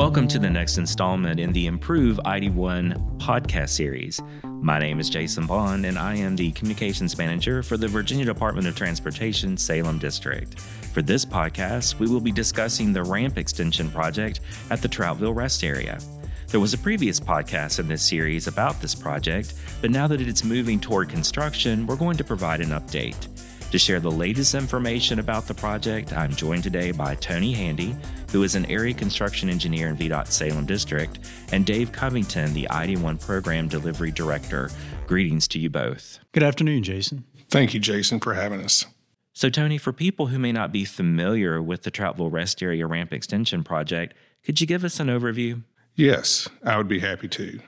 Welcome to the next installment in the Improve I 81 podcast series. My name is Jason Bond, and I am the Communications Manager for the Virginia Department of Transportation Salem District. For this podcast, we will be discussing the ramp extension project at the Troutville Rest Area. There was a previous podcast in this series about this project, but now that it's moving toward construction, we're going to provide an update. To share the latest information about the project, I'm joined today by Tony Handy, who is an area construction engineer in VDOT Salem District, and Dave Covington, the I 81 Program Delivery Director. Greetings to you both. Good afternoon, Jason. Thank you, Jason, for having us. So, Tony, for people who may not be familiar with the Troutville Rest Area Ramp Extension Project, could you give us an overview? Yes, I would be happy to.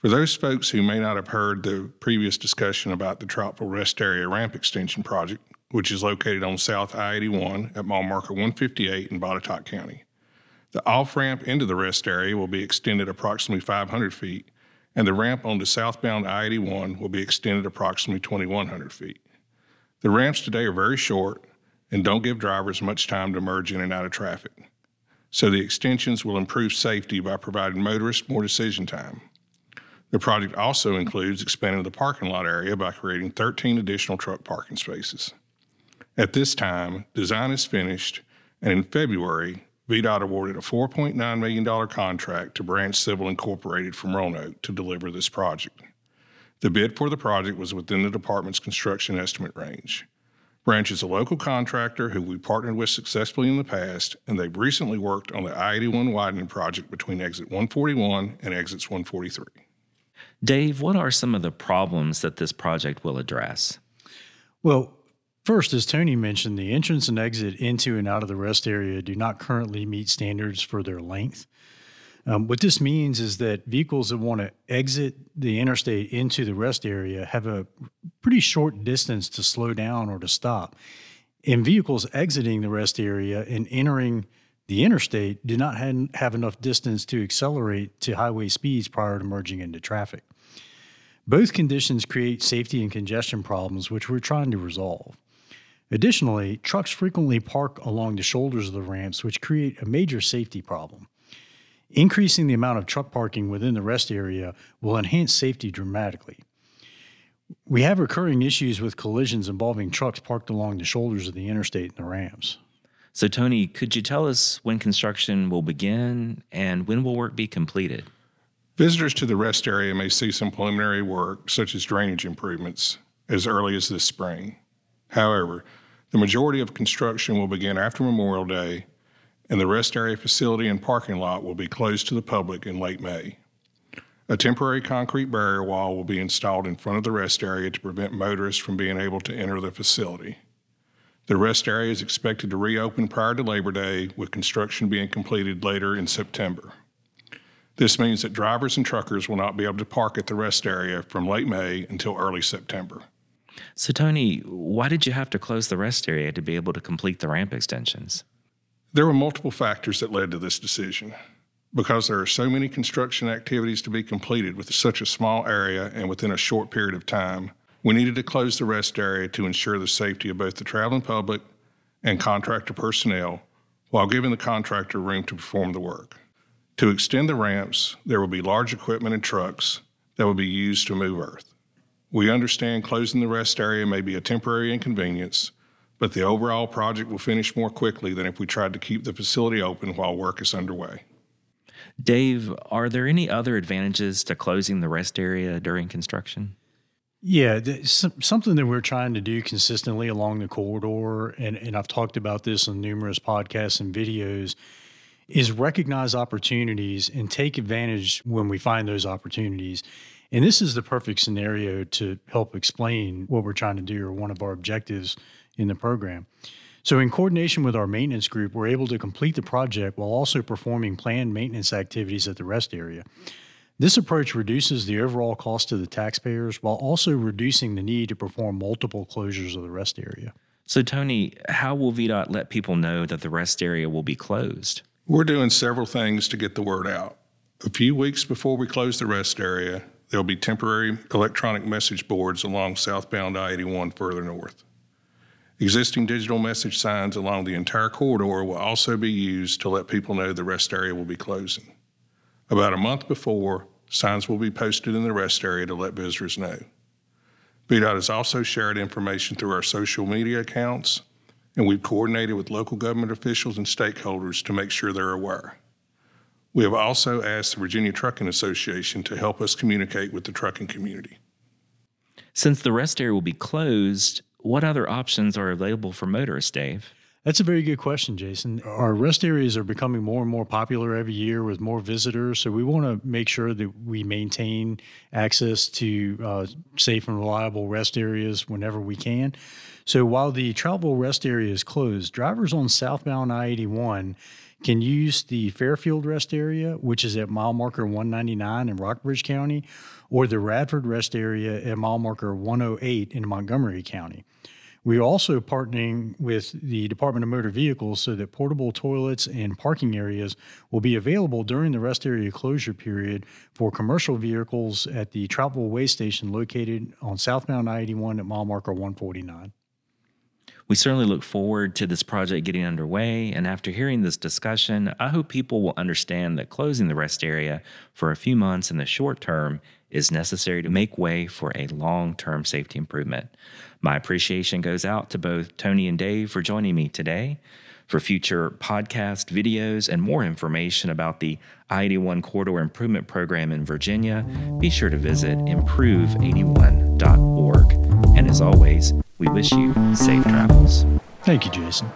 For those folks who may not have heard the previous discussion about the Troutville Rest Area Ramp Extension Project, which is located on South I 81 at mile marker 158 in Botetourt County, the off ramp into the rest area will be extended approximately 500 feet, and the ramp onto southbound I 81 will be extended approximately 2,100 feet. The ramps today are very short and don't give drivers much time to merge in and out of traffic. So the extensions will improve safety by providing motorists more decision time. The project also includes expanding the parking lot area by creating 13 additional truck parking spaces. At this time, design is finished, and in February, VDOT awarded a $4.9 million contract to Branch Civil Incorporated from Roanoke to deliver this project. The bid for the project was within the department's construction estimate range. Branch is a local contractor who we partnered with successfully in the past, and they've recently worked on the I 81 widening project between exit 141 and exits 143. Dave, what are some of the problems that this project will address? Well, first, as Tony mentioned, the entrance and exit into and out of the rest area do not currently meet standards for their length. Um, what this means is that vehicles that want to exit the interstate into the rest area have a pretty short distance to slow down or to stop. And vehicles exiting the rest area and entering the interstate did not have enough distance to accelerate to highway speeds prior to merging into traffic. Both conditions create safety and congestion problems, which we're trying to resolve. Additionally, trucks frequently park along the shoulders of the ramps, which create a major safety problem. Increasing the amount of truck parking within the rest area will enhance safety dramatically. We have recurring issues with collisions involving trucks parked along the shoulders of the interstate and the ramps. So, Tony, could you tell us when construction will begin and when will work be completed? Visitors to the rest area may see some preliminary work, such as drainage improvements, as early as this spring. However, the majority of construction will begin after Memorial Day, and the rest area facility and parking lot will be closed to the public in late May. A temporary concrete barrier wall will be installed in front of the rest area to prevent motorists from being able to enter the facility. The rest area is expected to reopen prior to Labor Day, with construction being completed later in September. This means that drivers and truckers will not be able to park at the rest area from late May until early September. So, Tony, why did you have to close the rest area to be able to complete the ramp extensions? There were multiple factors that led to this decision. Because there are so many construction activities to be completed with such a small area and within a short period of time, we needed to close the rest area to ensure the safety of both the traveling public and contractor personnel while giving the contractor room to perform the work. To extend the ramps, there will be large equipment and trucks that will be used to move earth. We understand closing the rest area may be a temporary inconvenience, but the overall project will finish more quickly than if we tried to keep the facility open while work is underway. Dave, are there any other advantages to closing the rest area during construction? Yeah, something that we're trying to do consistently along the corridor, and, and I've talked about this on numerous podcasts and videos, is recognize opportunities and take advantage when we find those opportunities. And this is the perfect scenario to help explain what we're trying to do or one of our objectives in the program. So, in coordination with our maintenance group, we're able to complete the project while also performing planned maintenance activities at the rest area. This approach reduces the overall cost to the taxpayers while also reducing the need to perform multiple closures of the rest area. So, Tony, how will VDOT let people know that the rest area will be closed? We're doing several things to get the word out. A few weeks before we close the rest area, there'll be temporary electronic message boards along southbound I 81 further north. Existing digital message signs along the entire corridor will also be used to let people know the rest area will be closing. About a month before, signs will be posted in the rest area to let visitors know. VDOT has also shared information through our social media accounts, and we've coordinated with local government officials and stakeholders to make sure they're aware. We have also asked the Virginia Trucking Association to help us communicate with the trucking community. Since the rest area will be closed, what other options are available for motorists, Dave? That's a very good question, Jason. Our rest areas are becoming more and more popular every year with more visitors. So we want to make sure that we maintain access to uh, safe and reliable rest areas whenever we can. So while the Troutville rest area is closed, drivers on southbound I 81 can use the Fairfield rest area, which is at mile marker 199 in Rockbridge County, or the Radford rest area at mile marker 108 in Montgomery County. We're also partnering with the Department of Motor Vehicles so that portable toilets and parking areas will be available during the rest area closure period for commercial vehicles at the Troutville Way Station located on southbound I 81 at mile marker 149. We certainly look forward to this project getting underway. And after hearing this discussion, I hope people will understand that closing the rest area for a few months in the short term is necessary to make way for a long term safety improvement. My appreciation goes out to both Tony and Dave for joining me today. For future podcast videos and more information about the I 81 Corridor Improvement Program in Virginia, be sure to visit improve81.org. And as always, we wish you safe travels. Thank you, Jason.